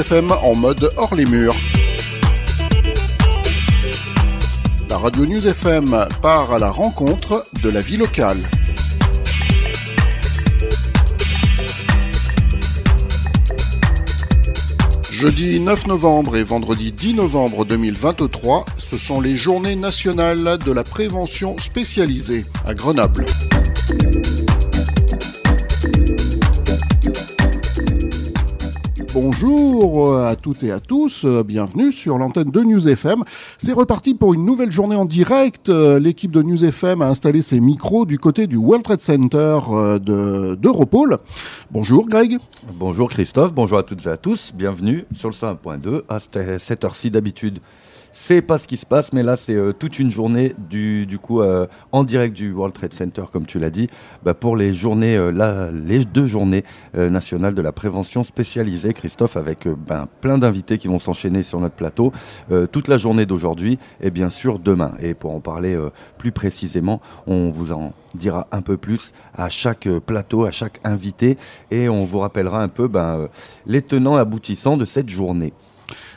FM en mode hors les murs. La radio News FM part à la rencontre de la vie locale. Jeudi 9 novembre et vendredi 10 novembre 2023, ce sont les journées nationales de la prévention spécialisée à Grenoble. Bonjour à toutes et à tous, bienvenue sur l'antenne de News FM. C'est reparti pour une nouvelle journée en direct. L'équipe de News FM a installé ses micros du côté du World Trade Center euh, d'Europol. Bonjour Greg. Bonjour Christophe, bonjour à toutes et à tous, bienvenue sur le 5.2 à cette heure-ci d'habitude c'est pas ce qui se passe, mais là, c'est euh, toute une journée du, coup euh, en direct du World Trade Center, comme tu l'as dit, bah, pour les journées, euh, là, les deux journées nationales de la prévention spécialisée, Christophe, avec ben, plein d'invités qui vont s'enchaîner sur notre plateau toute la journée d'aujourd'hui et bien sûr demain. Et pour en parler plus précisément, on vous en dira un peu plus à chaque plateau, à chaque invité, et on vous rappellera un peu ben, les tenants aboutissants de cette journée.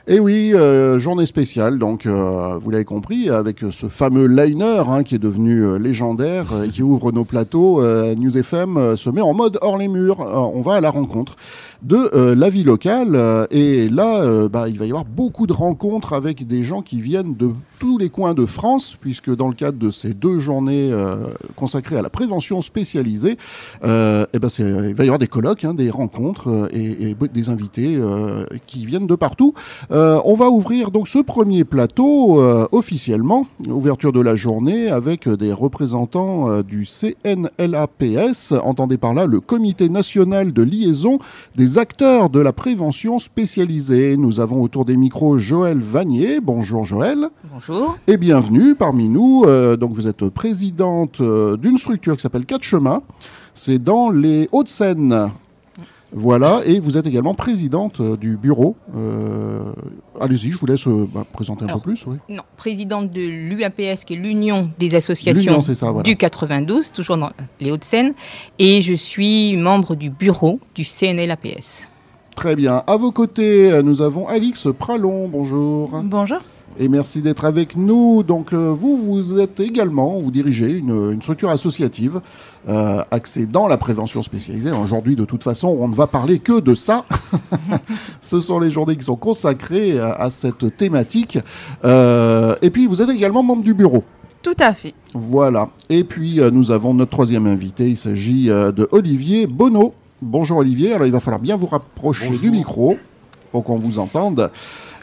Et oui, euh, journée spéciale, donc euh, vous l'avez compris, avec ce fameux liner hein, qui est devenu euh, légendaire qui ouvre nos plateaux, News FM se met en mode hors les murs. on va à la rencontre de la vie locale. Et là, bah, il va y avoir beaucoup de rencontres avec des gens qui viennent de tous les coins de France, puisque dans le cadre de ces deux journées consacrées à la prévention spécialisée, ben il va y avoir des colloques, hein, des rencontres et, des invités qui viennent de partout. On va ouvrir donc ce premier plateau officiellement, ouverture de la journée, avec des représentants du CNLAPS, entendez par là le Comité national de liaison des acteurs de la prévention spécialisée. Nous avons autour des micros Joël Vanier. Bonjour Joël. Bonjour. Et bienvenue parmi nous. Euh, donc vous êtes présidente euh, d'une structure qui s'appelle Quatre Chemins. C'est dans les Hauts-de-Seine. Voilà, et vous êtes également présidente euh, du bureau. Euh, allez-y, je vous laisse euh, bah, présenter un peu plus. Non, présidente de l'UAPS, qui est l'Union des associations du 92, toujours dans les Hauts-de-Seine, et je suis membre du bureau du CNLAPS. Très bien. À vos côtés, nous avons Alix Pralon. Bonjour. Bonjour et merci d'être avec nous. Donc euh, vous, vous êtes également, vous dirigez une, structure associative euh, axée dans la prévention spécialisée. Aujourd'hui, de toute façon, on ne va parler que de ça. Ce sont les journées qui sont consacrées à, cette thématique. Euh, et puis, vous êtes également membre du bureau. Tout à fait. Voilà. Et puis, nous avons notre troisième invité. Il s'agit de Olivier Bonneau. Bonjour Olivier. Alors, il va falloir bien vous rapprocher du micro pour qu'on vous entende.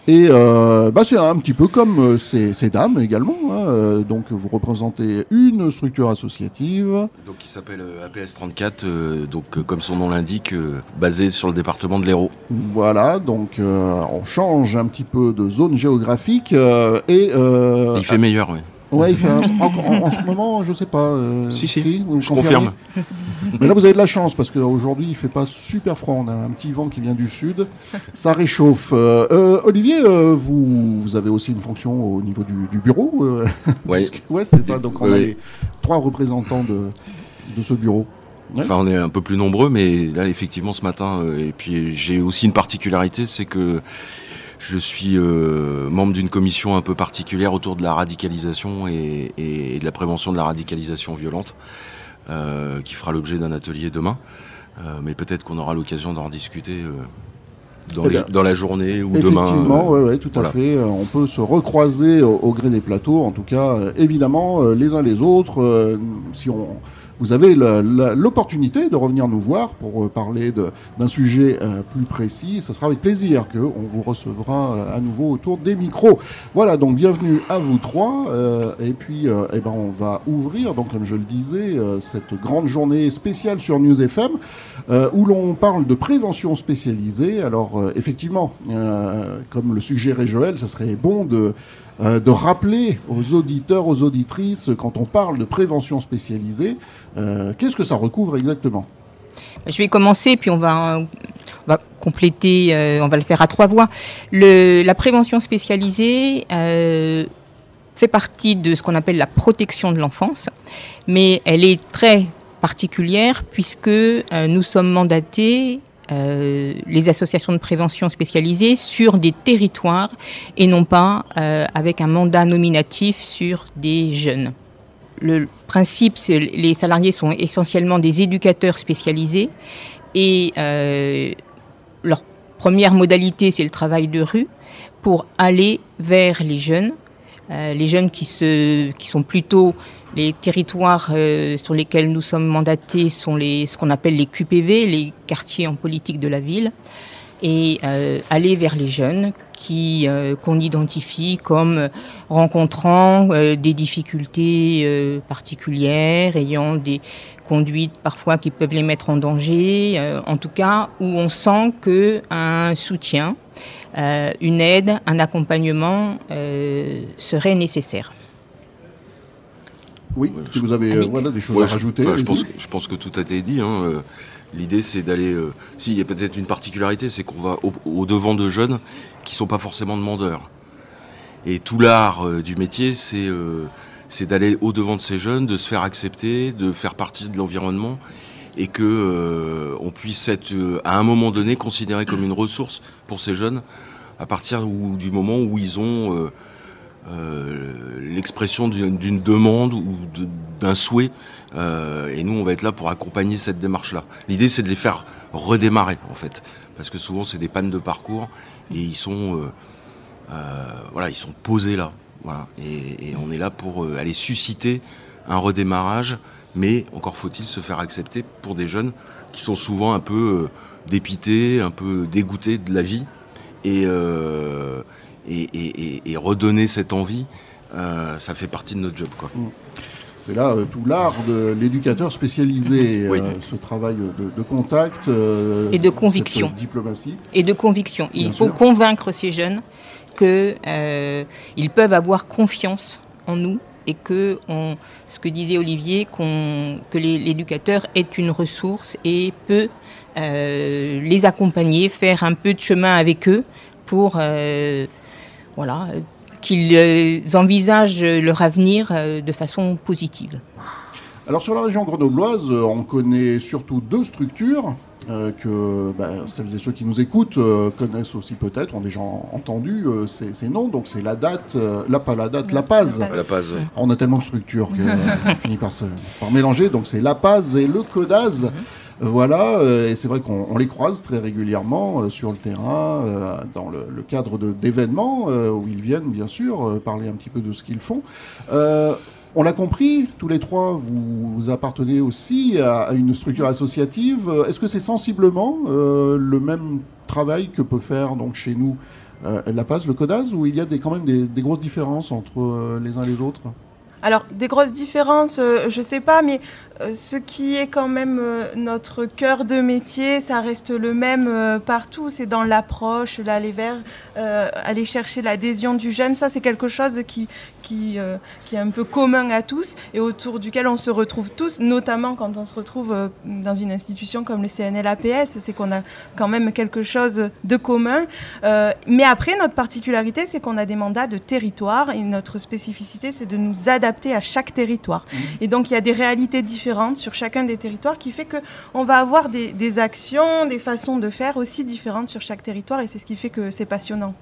Et euh, bah c'est un petit peu comme euh, ces, dames également. Hein, euh, donc vous représentez une structure associative. Donc qui s'appelle APS 34, donc comme son nom l'indique, basé sur le département de l'Hérault. Voilà, donc on change un petit peu de zone géographique et. il fait meilleur, oui. Ouais, il fait en, ce moment, je sais pas. Euh, si, si, je confirme. Mais là, vous avez de la chance parce qu'aujourd'hui, il fait pas super froid. On a un petit vent qui vient du sud. Ça réchauffe. Euh, euh, Olivier, vous, vous, avez aussi une fonction au niveau du, bureau. Oui. ouais, c'est ça. Donc, on a les trois représentants de, de ce bureau. Enfin, on est un peu plus nombreux, mais là, effectivement, ce matin, et puis j'ai aussi une particularité, c'est que je suis euh, membre d'une commission un peu particulière autour de la radicalisation et, de la prévention de la radicalisation violente, euh, qui fera l'objet d'un atelier demain. Euh, mais peut-être qu'on aura l'occasion d'en discuter dans, eh dans, la journée ou demain. Effectivement, oui, tout à fait. On peut se recroiser au, au, gré des plateaux. En tout cas, évidemment, les uns les autres, si on vous avez l'opportunité de revenir nous voir pour euh, parler d'un sujet euh, plus précis. Ce sera avec plaisir qu'on vous recevra euh, à nouveau autour des micros. Voilà, donc bienvenue à vous trois. et puis, eh ben, on va ouvrir, donc comme je le disais, cette grande journée spéciale sur News FM où l'on parle de prévention spécialisée. Alors, effectivement, comme le suggérait Joël, ce serait bon de euh, de rappeler aux auditeurs, aux auditrices, quand on parle de prévention spécialisée, euh, qu'est-ce que ça recouvre exactement? Je vais commencer, puis on va, compléter, euh, on va le faire à trois voix. la prévention spécialisée fait partie de ce qu'on appelle la protection de l'enfance, mais elle est très particulière puisque nous sommes mandatés les associations de prévention spécialisées sur des territoires et non pas avec un mandat nominatif sur des jeunes. Le principe, c'est les salariés sont essentiellement des éducateurs spécialisés et leur première modalité, c'est le travail de rue pour aller vers les jeunes, euh, les jeunes qui, sont plutôt les territoires euh, sur lesquels nous sommes mandatés sont ce qu'on appelle les QPV, les quartiers en politique de la ville, et euh, aller vers les jeunes qui qu'on identifie comme rencontrant des difficultés particulières, ayant des conduites parfois qui peuvent les mettre en danger, en tout cas où on sent que un soutien euh, une aide, un accompagnement euh, serait nécessaire. Oui, si vous avez euh, des choses à rajouter. Je, pense, que tout a été dit. Hein, l'idée, c'est d'aller. S'il y a peut-être une particularité, c'est qu'on va au, devant de jeunes qui ne sont pas forcément demandeurs. Et tout l'art du métier, c'est c'est d'aller au devant de ces jeunes, de se faire accepter, de faire partie de l'environnement et que euh, on puisse être euh, à un moment donné considéré comme une ressource pour ces jeunes à partir du moment où ils ont euh, l'expression d'une demande ou d'un souhait et nous on va être là pour accompagner cette démarche là l'idée c'est de les faire redémarrer en fait. Parce que souvent c'est des pannes de parcours et ils sont voilà ils sont posés là. Et on est là pour aller susciter un redémarrage mais encore faut-il se faire accepter pour des jeunes qui sont souvent un peu euh, dépités, un peu dégoûtés de la vie, et, euh, et, redonner cette envie, euh, ça fait partie de notre job. Quoi. Mm. C'est là tout l'art de l'éducateur spécialisé, ce travail de, contact et de conviction, diplomatie et de conviction. Il faut convaincre ces jeunes qu'ils peuvent avoir confiance en nous et que, ce que disait Olivier, que l'éducateur est une ressource et peut euh, les accompagner, faire un peu de chemin avec eux pour euh, voilà, qu'ils euh, envisagent leur avenir de façon positive. Alors sur la région grenobloise, on connaît surtout deux structures. Euh, que bah, celles et ceux qui nous écoutent euh, connaissent aussi peut-être, ont déjà entendu euh, ces, noms. Donc c'est la date, la pas la date, la Paz. La Paz, On a tellement de structures qu'on finit par, se, par mélanger. Donc c'est la Paz et le Codaz. Mhm. Voilà, et c'est vrai qu'on les croise très régulièrement sur le terrain, dans le, cadre d'événements où ils viennent bien sûr parler un petit peu de ce qu'ils font. On l'a compris, tous les trois, vous, appartenez aussi à, une structure associative. Est-ce que c'est sensiblement euh, le même travail que peut faire donc chez nous euh, la PAS, le CODAS, ou il y a des, quand même des, grosses différences entre euh, les uns et les autres? Alors, des grosses différences, je ne sais pas, mais ce qui est quand même euh, notre cœur de métier, ça reste le même euh, partout. C'est dans l'approche, l'aller vers, aller chercher l'adhésion du jeune. Ça, c'est quelque chose qui, qui, qui, est un peu commun à tous et autour duquel on se retrouve tous, notamment quand on se retrouve dans une institution comme le CNLAPS. C'est qu'on a quand même quelque chose de commun. mais après, notre particularité, c'est qu'on a des mandats de territoire et notre spécificité, c'est de nous adapter à chaque territoire. Mmh. Et donc, il y a des réalités différentes sur chacun des territoires qui fait qu'on va avoir des, actions, des façons de faire aussi différentes sur chaque territoire et c'est ce qui fait que c'est passionnant.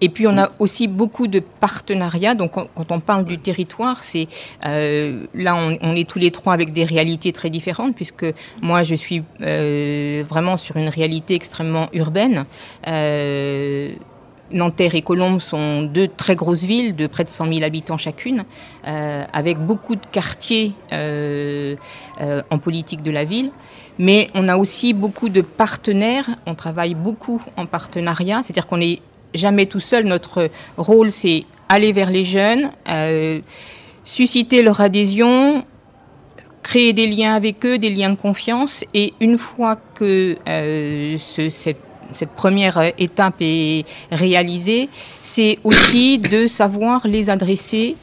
Et puis on a aussi beaucoup de partenariats. Donc quand, on parle du territoire, c'est euh, là on, est tous les trois avec des réalités très différentes puisque moi je suis euh, vraiment sur une réalité extrêmement urbaine. Euh, Nanterre et Colombes sont deux très grosses villes de près de 100 000 habitants chacune, euh, avec beaucoup de quartiers euh, euh, en politique de la ville. Mais on a aussi beaucoup de partenaires, on travaille beaucoup en partenariat, c'est-à-dire qu'on n'est jamais tout seul. Notre rôle, c'est aller vers les jeunes, susciter leur adhésion, créer des liens avec eux, des liens de confiance. Et une fois que ce, cette cette première euh, étape est réalisée, c'est aussi de savoir les adresser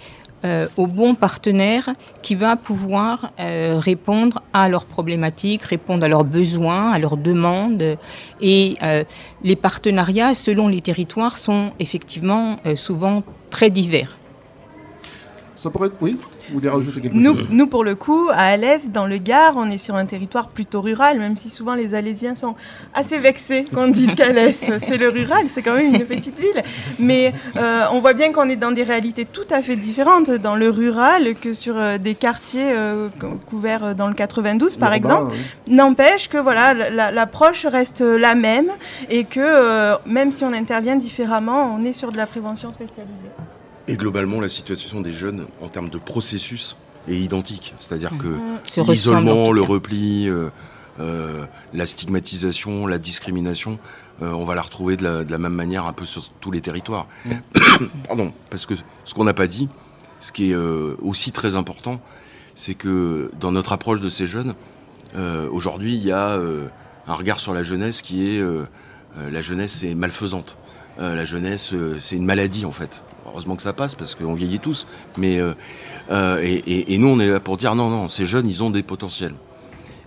euh, au bon partenaire qui va pouvoir euh, répondre à leurs problématiques, répondre à leurs besoins, à leurs demandes. Et les partenariats, selon les territoires, sont effectivement souvent très divers. Ça pourrait être, oui Vous voulez rajouter quelque Nous, chose nous, pour le coup, à Alès, dans le Gard, on est sur un territoire plutôt rural, même si souvent les Alésiens sont assez vexés qu'on dise qu'Alès, c'est le rural, c'est quand même une petite ville. Mais euh, on voit bien qu'on est dans des réalités tout à fait différentes dans le rural que sur euh, des quartiers euh, cou- couverts dans le 92, par Urbain, exemple. oui. N'empêche que voilà, la- l'approche reste la même et que même si on intervient différemment, on est sur de la prévention spécialisée. Et globalement, la situation des jeunes en termes de processus est identique. C'est-à-dire que ressemblent, en l'isolement, le repli, euh, euh, la stigmatisation, la discrimination, euh, on va la retrouver de la, de la même manière un peu sur tous les territoires. Pardon, parce que ce qu'on n'a pas dit, ce qui est aussi très important, c'est que dans notre approche de ces jeunes, aujourd'hui, il y a un regard sur la jeunesse qui est la jeunesse est malfaisante. La jeunesse, c'est une maladie en fait. Heureusement que ça passe parce qu'on vieillit tous. Mais euh, euh, et, nous, on est là pour dire non, non, ces jeunes, ils ont des potentiels.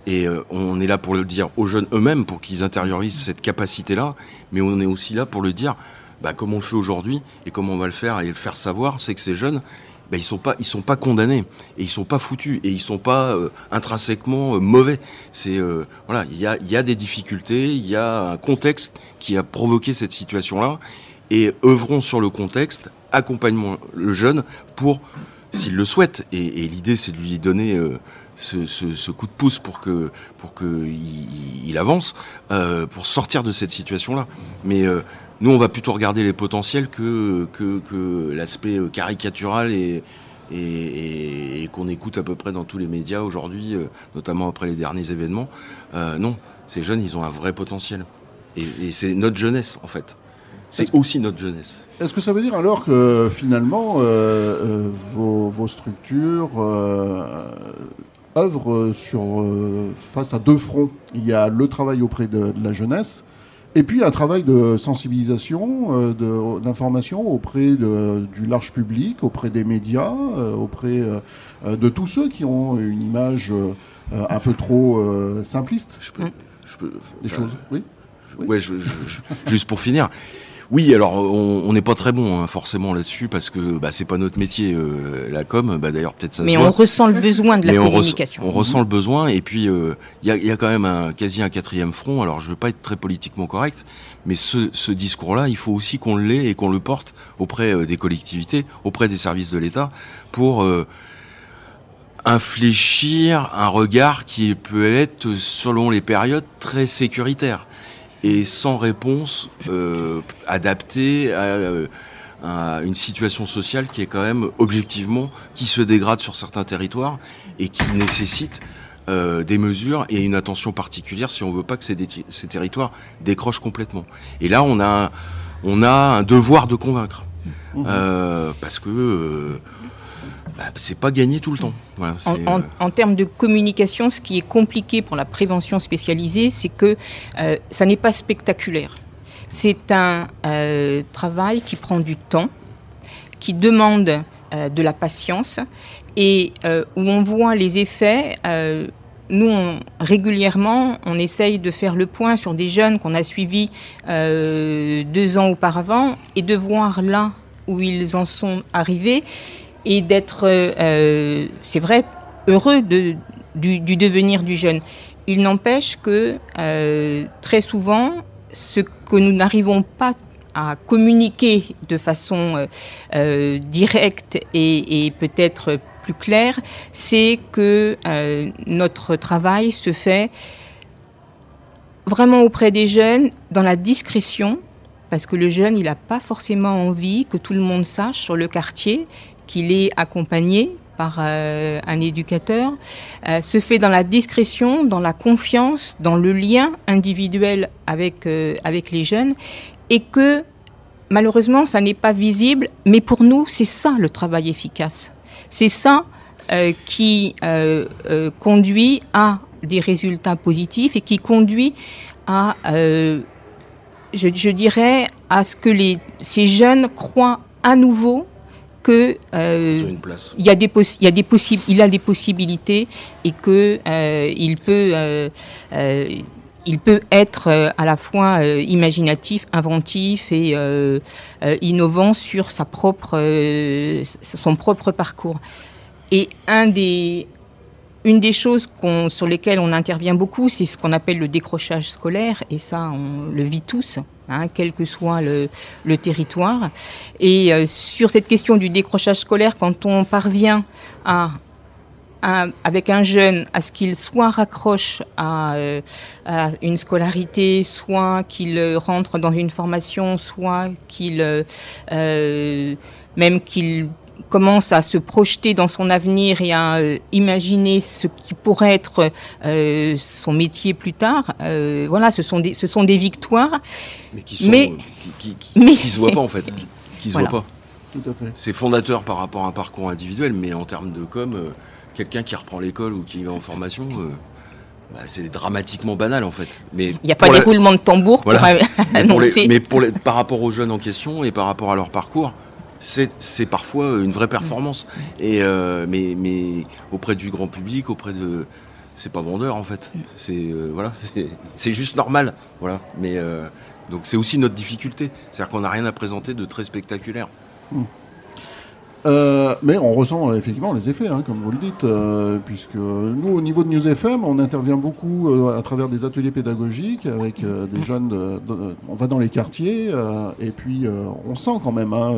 Et euh, on est là pour le dire aux jeunes eux-mêmes pour qu'ils intériorisent cette capacité-là. Mais on est aussi là pour le dire, bah, comme on le fait aujourd'hui et comment on va le faire et le faire savoir, c'est que ces jeunes, bah, ils sont sont pas condamnés et ils sont pas foutus et ils sont pas intrinsèquement mauvais. C'est voilà, il y a, y a des difficultés, il y a un contexte qui a provoqué cette situation-là et œuvrons sur le contexte, accompagnons le jeune pour, s'il le souhaite, et, l'idée c'est de lui donner euh, ce, coup de pouce pour que pour que il, avance, euh, pour sortir de cette situation-là. Mais euh, nous, on va plutôt regarder les potentiels que que, l'aspect caricatural et qu'on écoute à peu près dans tous les médias aujourd'hui, notamment après les derniers événements. Non, ces jeunes, ils ont un vrai potentiel. Et c'est notre jeunesse, en fait. C'est aussi notre jeunesse. Est-ce que ça veut dire alors que finalement euh, euh, vos, vos structures euh, œuvrent sur, euh, face à deux fronts? Il y a le travail auprès de, de la jeunesse et puis un travail de sensibilisation, euh, d'information auprès de- du large public, auprès des médias, euh, auprès euh, euh, de tous ceux qui ont une image euh, euh, un peu trop euh, simpliste Je peux, Mm. je peux, des choses. Oui. ouais, je- je- je- juste pour finir. Oui, alors on n'est pas très bon hein, forcément là-dessus parce que bah, c'est pas notre métier, euh, la com. Bah, D'ailleurs, peut-être ça Mais se on voit. ressent le besoin de la Mais on, res- communication. on ressent le besoin et puis euh, il y, a, il y a quand même un, quasi un quatrième front. Alors je veux pas être très politiquement correct, mais ce, ce discours-là, il faut aussi qu'on l'ait et qu'on le porte auprès euh, des collectivités, auprès des services de l'État, pour euh, infléchir un regard qui peut être, selon les périodes, très sécuritaire et sans réponse euh, adaptée à, euh, à une situation sociale qui est quand même objectivement qui se dégrade sur certains territoires et qui nécessite euh, des mesures et une attention particulière si on veut pas que ces, territoires décrochent complètement. Et là, on a, on a un devoir de convaincre Euh, parce que bah, c'est pas gagné tout le temps. Voilà, En, c'est, en- euh, en termes de communication, ce qui est compliqué pour la prévention spécialisée, c'est que euh, ça n'est pas spectaculaire. C'est un euh, travail qui prend du temps, qui demande euh, de la patience et où on voit les effets. nous, on- régulièrement, on essaye de faire le point sur des jeunes qu'on a suivis euh, deux ans auparavant et de voir là où ils en sont arrivés et d'être, euh, c'est vrai, heureux du, du devenir du jeune. Il n'empêche que euh, très souvent, ce que nous n'arrivons pas à communiquer de façon euh, directe et, peut-être plus claire, c'est que notre travail se fait vraiment auprès des jeunes, dans la discrétion, parce que le jeune, il n'a pas forcément envie que tout le monde sache sur le quartier qu'il est accompagné par euh, un éducateur, euh, se fait dans la discrétion, dans la confiance, dans le lien individuel avec, euh, avec les jeunes, et que malheureusement, ça n'est pas visible, mais pour nous, c'est ça le travail efficace. C'est ça qui conduit à des résultats positifs et qui conduit à, je, je dirais, à ce que les, ces jeunes croient à nouveau que euh, il y a des possi- il y a des possibles il a des possibilités et que euh, il peut euh, euh, il peut être à la fois imaginatif, inventif et innovant sur sa propre, s- son propre parcours. Et un des, une des choses sur lesquelles on intervient beaucoup, c'est ce qu'on appelle le décrochage scolaire, et ça, on le vit tous, hein, quel que soit le, territoire. Et euh, sur cette question du décrochage scolaire, quand on parvient à, avec un jeune à ce qu'il soit raccroche à, euh, une scolarité, soit qu'il rentre dans une formation, soit qu'il euh, même qu'il commence à se projeter dans son avenir et à euh, imaginer ce qui pourrait être euh, son métier plus tard, euh, voilà, ce sont des, ce sont des victoires. Mais qui sont, mais, qui, qui, se voient pas en fait, qui se voient pas. C'est fondateur par rapport à un parcours individuel, mais en termes de com, quelqu'un qui reprend l'école ou qui est en formation. Bah, c'est dramatiquement banal en fait. Mais il n'y a pas des roulements de tambour pour annoncer. Mais, pour par rapport aux jeunes en question et par rapport à leur parcours, c'est parfois une vraie performance. Et, euh, mais, mais auprès du grand public, auprès de. C'est pas vendeur en fait. C'est euh, voilà, c'est juste normal. Voilà. Mais euh, donc c'est aussi notre difficulté. C'est-à-dire qu'on n'a rien à présenter de très spectaculaire. Hmm. Euh, mais on ressent euh, effectivement les effets, hein, comme vous le dites, euh, puisque nous, au niveau de News FM, on intervient beaucoup à travers des ateliers pédagogiques avec des jeunes. on va dans les quartiers et puis on sent quand même hein,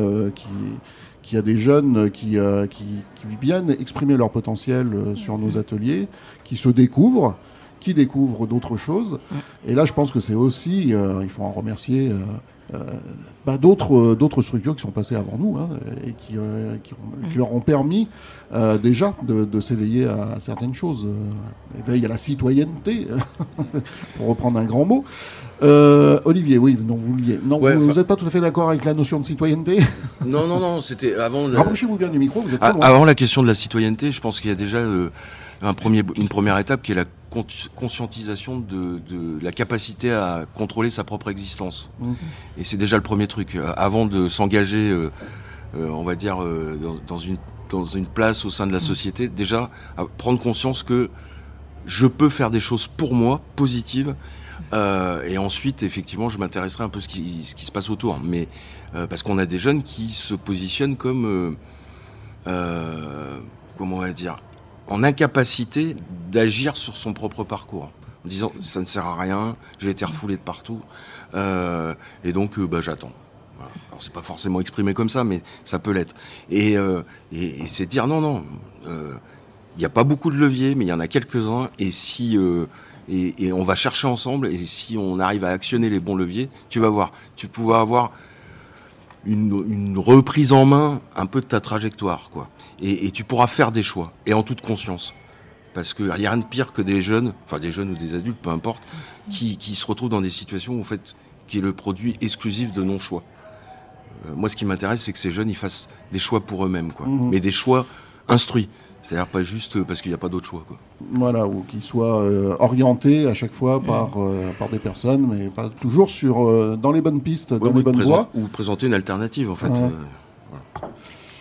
qu'il y a des jeunes qui, qui, qui, viennent exprimer leur potentiel sur nos ateliers, qui se découvrent qui découvrent d'autres choses. Et là, je pense que c'est aussi, il faut en remercier bah, d'autres, euh, d'autres structures qui sont passées avant nous hein, et qui, euh, qui, leur ont permis déjà de, s'éveiller à certaines choses. éveil à la citoyenneté, pour reprendre un grand mot. Olivier, oui, non, vous Non, vous n'êtes pas tout à fait d'accord avec la notion de citoyenneté Non, non, non, c'était avant. Rapprochez-vous bien du micro, vous êtes Avant la question de la citoyenneté, je pense qu'il y a déjà un premier, une première étape qui est la conscientisation de, la capacité à contrôler sa propre existence. Mmh. Et c'est déjà le premier truc. Euh, avant de s'engager, euh, euh, on va dire, dans, une, dans une place au sein de la mmh. société, déjà prendre conscience que je peux faire des choses pour moi, positives. et ensuite, effectivement, je m'intéresserai un peu à ce qui, ce qui se passe autour. Mais parce qu'on a des jeunes qui se positionnent comme, comment on va dire, en incapacité d'agir sur son propre parcours, en disant ça ne sert à rien, j'ai été refoulé de partout, euh, et donc euh, bah, j'attends. Voilà. Alors c'est pas forcément exprimé comme ça, mais ça peut l'être. Et, euh, c'est dire non, non, il n'y a pas beaucoup de leviers, mais il y en a quelques-uns, et si et, on va chercher ensemble, et si on arrive à actionner les bons leviers, tu vas voir, tu pourras avoir une, une reprise en main un peu de ta trajectoire, quoi et, tu pourras faire des choix, et en toute conscience. Parce qu'il n'y a rien de pire que des jeunes, enfin des jeunes ou des adultes, peu importe, qui, se retrouvent dans des situations où, en fait, qui est le produit exclusif de non-choix. Euh, moi, ce qui m'intéresse, c'est que ces jeunes, ils fassent des choix pour eux-mêmes, quoi. Mmh. Mais des choix instruits. C'est-à-dire pas juste parce qu'il n'y a pas d'autre choix. Quoi. Voilà, ou qu'ils soient euh, orientés à chaque fois par, mmh. euh, par des personnes, mais pas toujours sur, dans les bonnes pistes, dans les bonnes voies. Ou présenter une alternative, en fait. Voilà.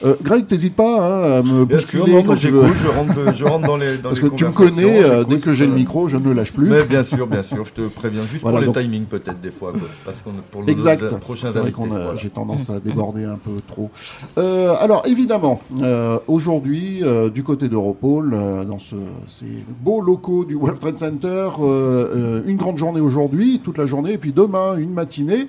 Euh, Greg, t'hésites pas hein, à me bousculer quand je rentre, je rentre dans les dans Parce que tu me connais, euh, dès que j'ai le micro, je ne le lâche plus. Mais bien sûr, bien sûr, je te préviens juste pour le timing peut-être des fois, parce qu'on pour nos exact. prochains invités. J'ai tendance à déborder un peu trop. Euh, alors évidemment, aujourd'hui, du côté d'Europol, dans ce, ces beaux locaux du World Trade Center, une grande journée aujourd'hui, toute la journée, et puis demain une matinée.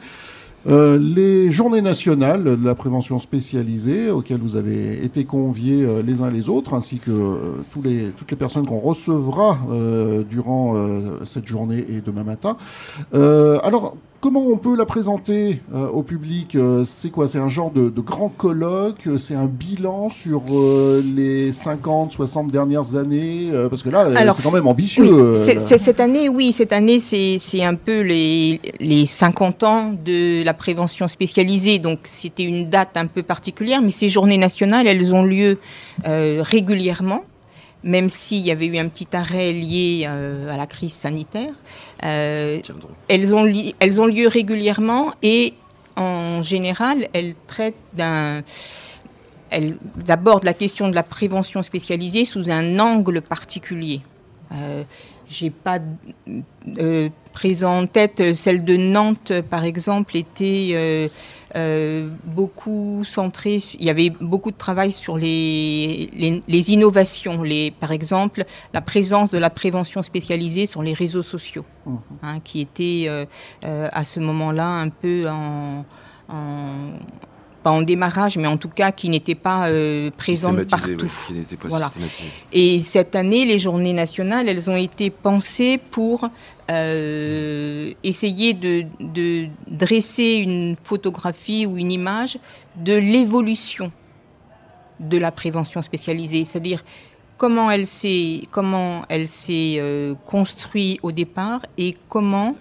Euh, les journées nationales de la prévention spécialisée auxquelles vous avez été conviés euh, les uns les autres, ainsi que euh, toutes les personnes qu'on recevra durant cette journée et demain matin. alors, Comment on peut la présenter euh, au public euh, C'est quoi? C'est un genre de, grand colloque C'est un bilan sur euh, les 50, 60 dernières années Parce que là, c'est quand même ambitieux. cette année, oui, cette année, c'est un peu les, les 50 ans de la prévention spécialisée. Donc, c'était une date un peu particulière, mais ces journées nationales, elles ont lieu régulièrement même s'il y avait eu un petit arrêt lié euh, à la crise sanitaire. Euh, elles, ont elles ont lieu régulièrement et en général, elles traitent d'un... Elles abordent la question de la prévention spécialisée sous un angle particulier. j'ai pas euh, présent en tête celle de Nantes par exemple était euh, beaucoup centrée il y avait beaucoup de travail sur les, les, innovations les par exemple la présence de la prévention spécialisée sur les réseaux sociaux mmh. hein, qui était à ce moment-là un peu en, en pas en démarrage, mais en tout cas qui n'était pas euh, présente partout. voilà. Et cette année, les journées nationales, elles ont été pensées pour euh, essayer de, de, dresser une photographie ou une image de l'évolution de la prévention spécialisée, c'est-à-dire comment elle s'est comment elle s'est euh, construite au départ et comment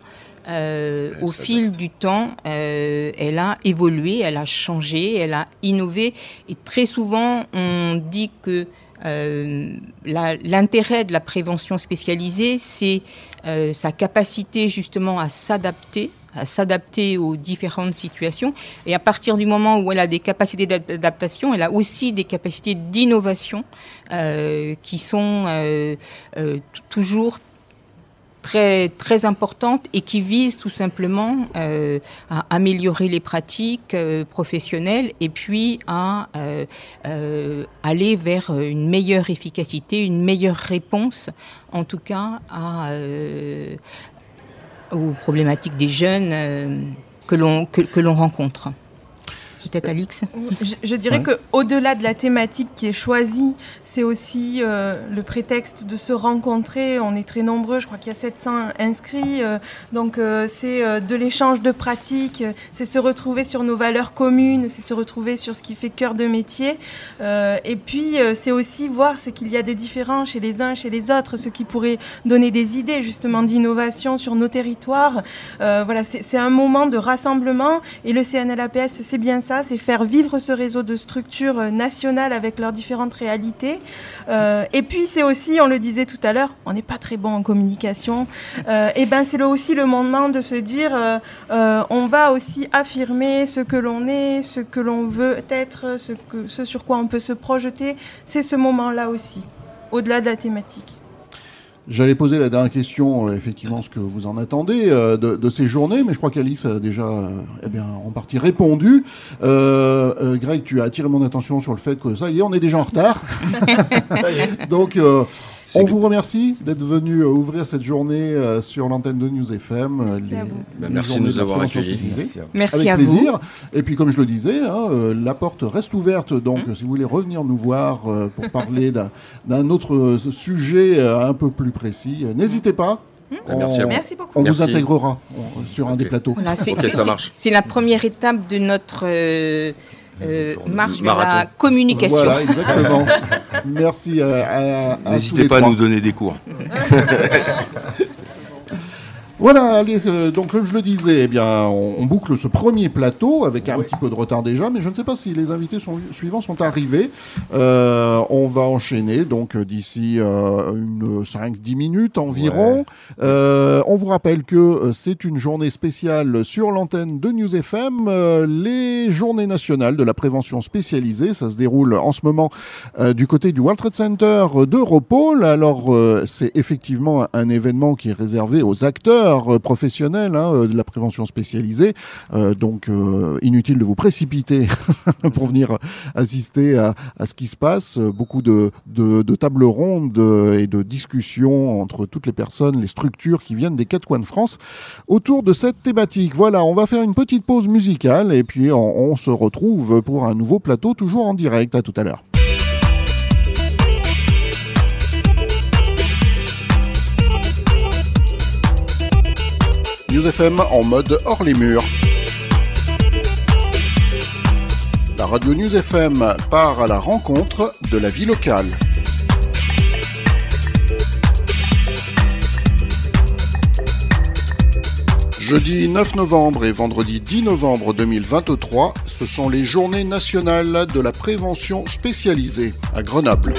euh, au fil du temps, euh, elle a évolué, elle a changé, elle a innové. Et très souvent, on dit que l'intérêt de la prévention spécialisée, c'est sa capacité justement à s'adapter à s'adapter aux différentes situations. Et à partir du moment où elle a des capacités d'adaptation, elle a aussi des capacités d'innovation qui sont toujours très, très importante et qui vise tout simplement euh, à améliorer les pratiques euh, professionnelles et puis à euh, aller vers une meilleure efficacité, une meilleure réponse, en tout cas aux problématiques des jeunes que l'on que l'on rencontre. Peut-être Alix Je, dirais que qu'au-delà de la thématique qui est choisie, c'est aussi euh, le prétexte de se rencontrer. On est très nombreux, je crois qu'il y a 700 inscrits. Euh, donc euh, c'est de l'échange de pratiques, c'est se retrouver sur nos valeurs communes, c'est se retrouver sur ce qui fait cœur de métier. et puis c'est aussi voir ce qu'il y a des différents chez les uns, chez les autres, ce qui pourrait donner des idées justement d'innovation sur nos territoires. voilà, c'est un moment de rassemblement et le CNLAPS, c'est bien ça c'est faire vivre ce réseau de structures euh, nationales avec leurs différentes réalités. Euh, et puis c'est aussi, on le disait tout à l'heure, on n'est pas très bon en communication. Euh, et ben c'est aussi le moment de se dire, on va aussi affirmer ce que l'on est, ce que l'on veut être, ce, sur quoi on peut se projeter. C'est ce moment-là aussi, au-delà de la thématique. J'allais poser la dernière question, euh, effectivement, ce que vous en attendez euh, de, ces journées, mais je crois qu'Alix a déjà euh, eh bien, en partie répondu. Greg, tu as attiré mon attention sur le fait que ça y est, on est déjà en retard. Donc, on vous remercie d'être venu euh, ouvrir cette journée euh, sur l'antenne de News FM. Euh, merci, à vous. Bah, merci de nous avoir accueillis. Merci, Avec plaisir. Et puis, comme je le disais, hein, la porte reste ouverte. Donc, mmh. si vous voulez revenir nous voir pour parler d'un autre sujet un peu plus précis, n'hésitez pas. Mmh. On, merci, merci, beaucoup. On vous intégrera sur un des plateaux. C'est la première étape de notre euh, marche vers la communication. Voilà, exactement. Merci à, N'hésitez pas à nous donner des cours. Voilà, allez, euh, donc comme je le disais, eh bien, on, boucle ce premier plateau avec un petit peu de retard déjà, mais je ne sais pas si les invités suivants sont arrivés. Euh, on va enchaîner donc d'ici euh, une 5-10 minutes environ. on vous rappelle que c'est une journée spéciale sur l'antenne de News FM, les journées nationales de la prévention spécialisée. Ça se déroule en ce moment du côté du World Trade Center d'Europol. Alors, c'est effectivement un événement qui est réservé aux acteurs euh, professionnels hein, euh, de la prévention spécialisée. Euh, donc, inutile de vous précipiter pour venir assister à, ce qui se passe. Beaucoup de, de, tables rondes et de discussions entre toutes les personnes, les structures qui viennent des quatre coins de France autour de cette thématique. Voilà, on va faire une petite pause musicale et puis on se retrouve pour un nouveau plateau, toujours en direct. À tout à l'heure. News FM en mode hors les murs. La radio News FM part à la rencontre de la vie locale. Jeudi 9 novembre et vendredi 10 novembre 2023, ce sont les journées nationales de la prévention spécialisée à Grenoble.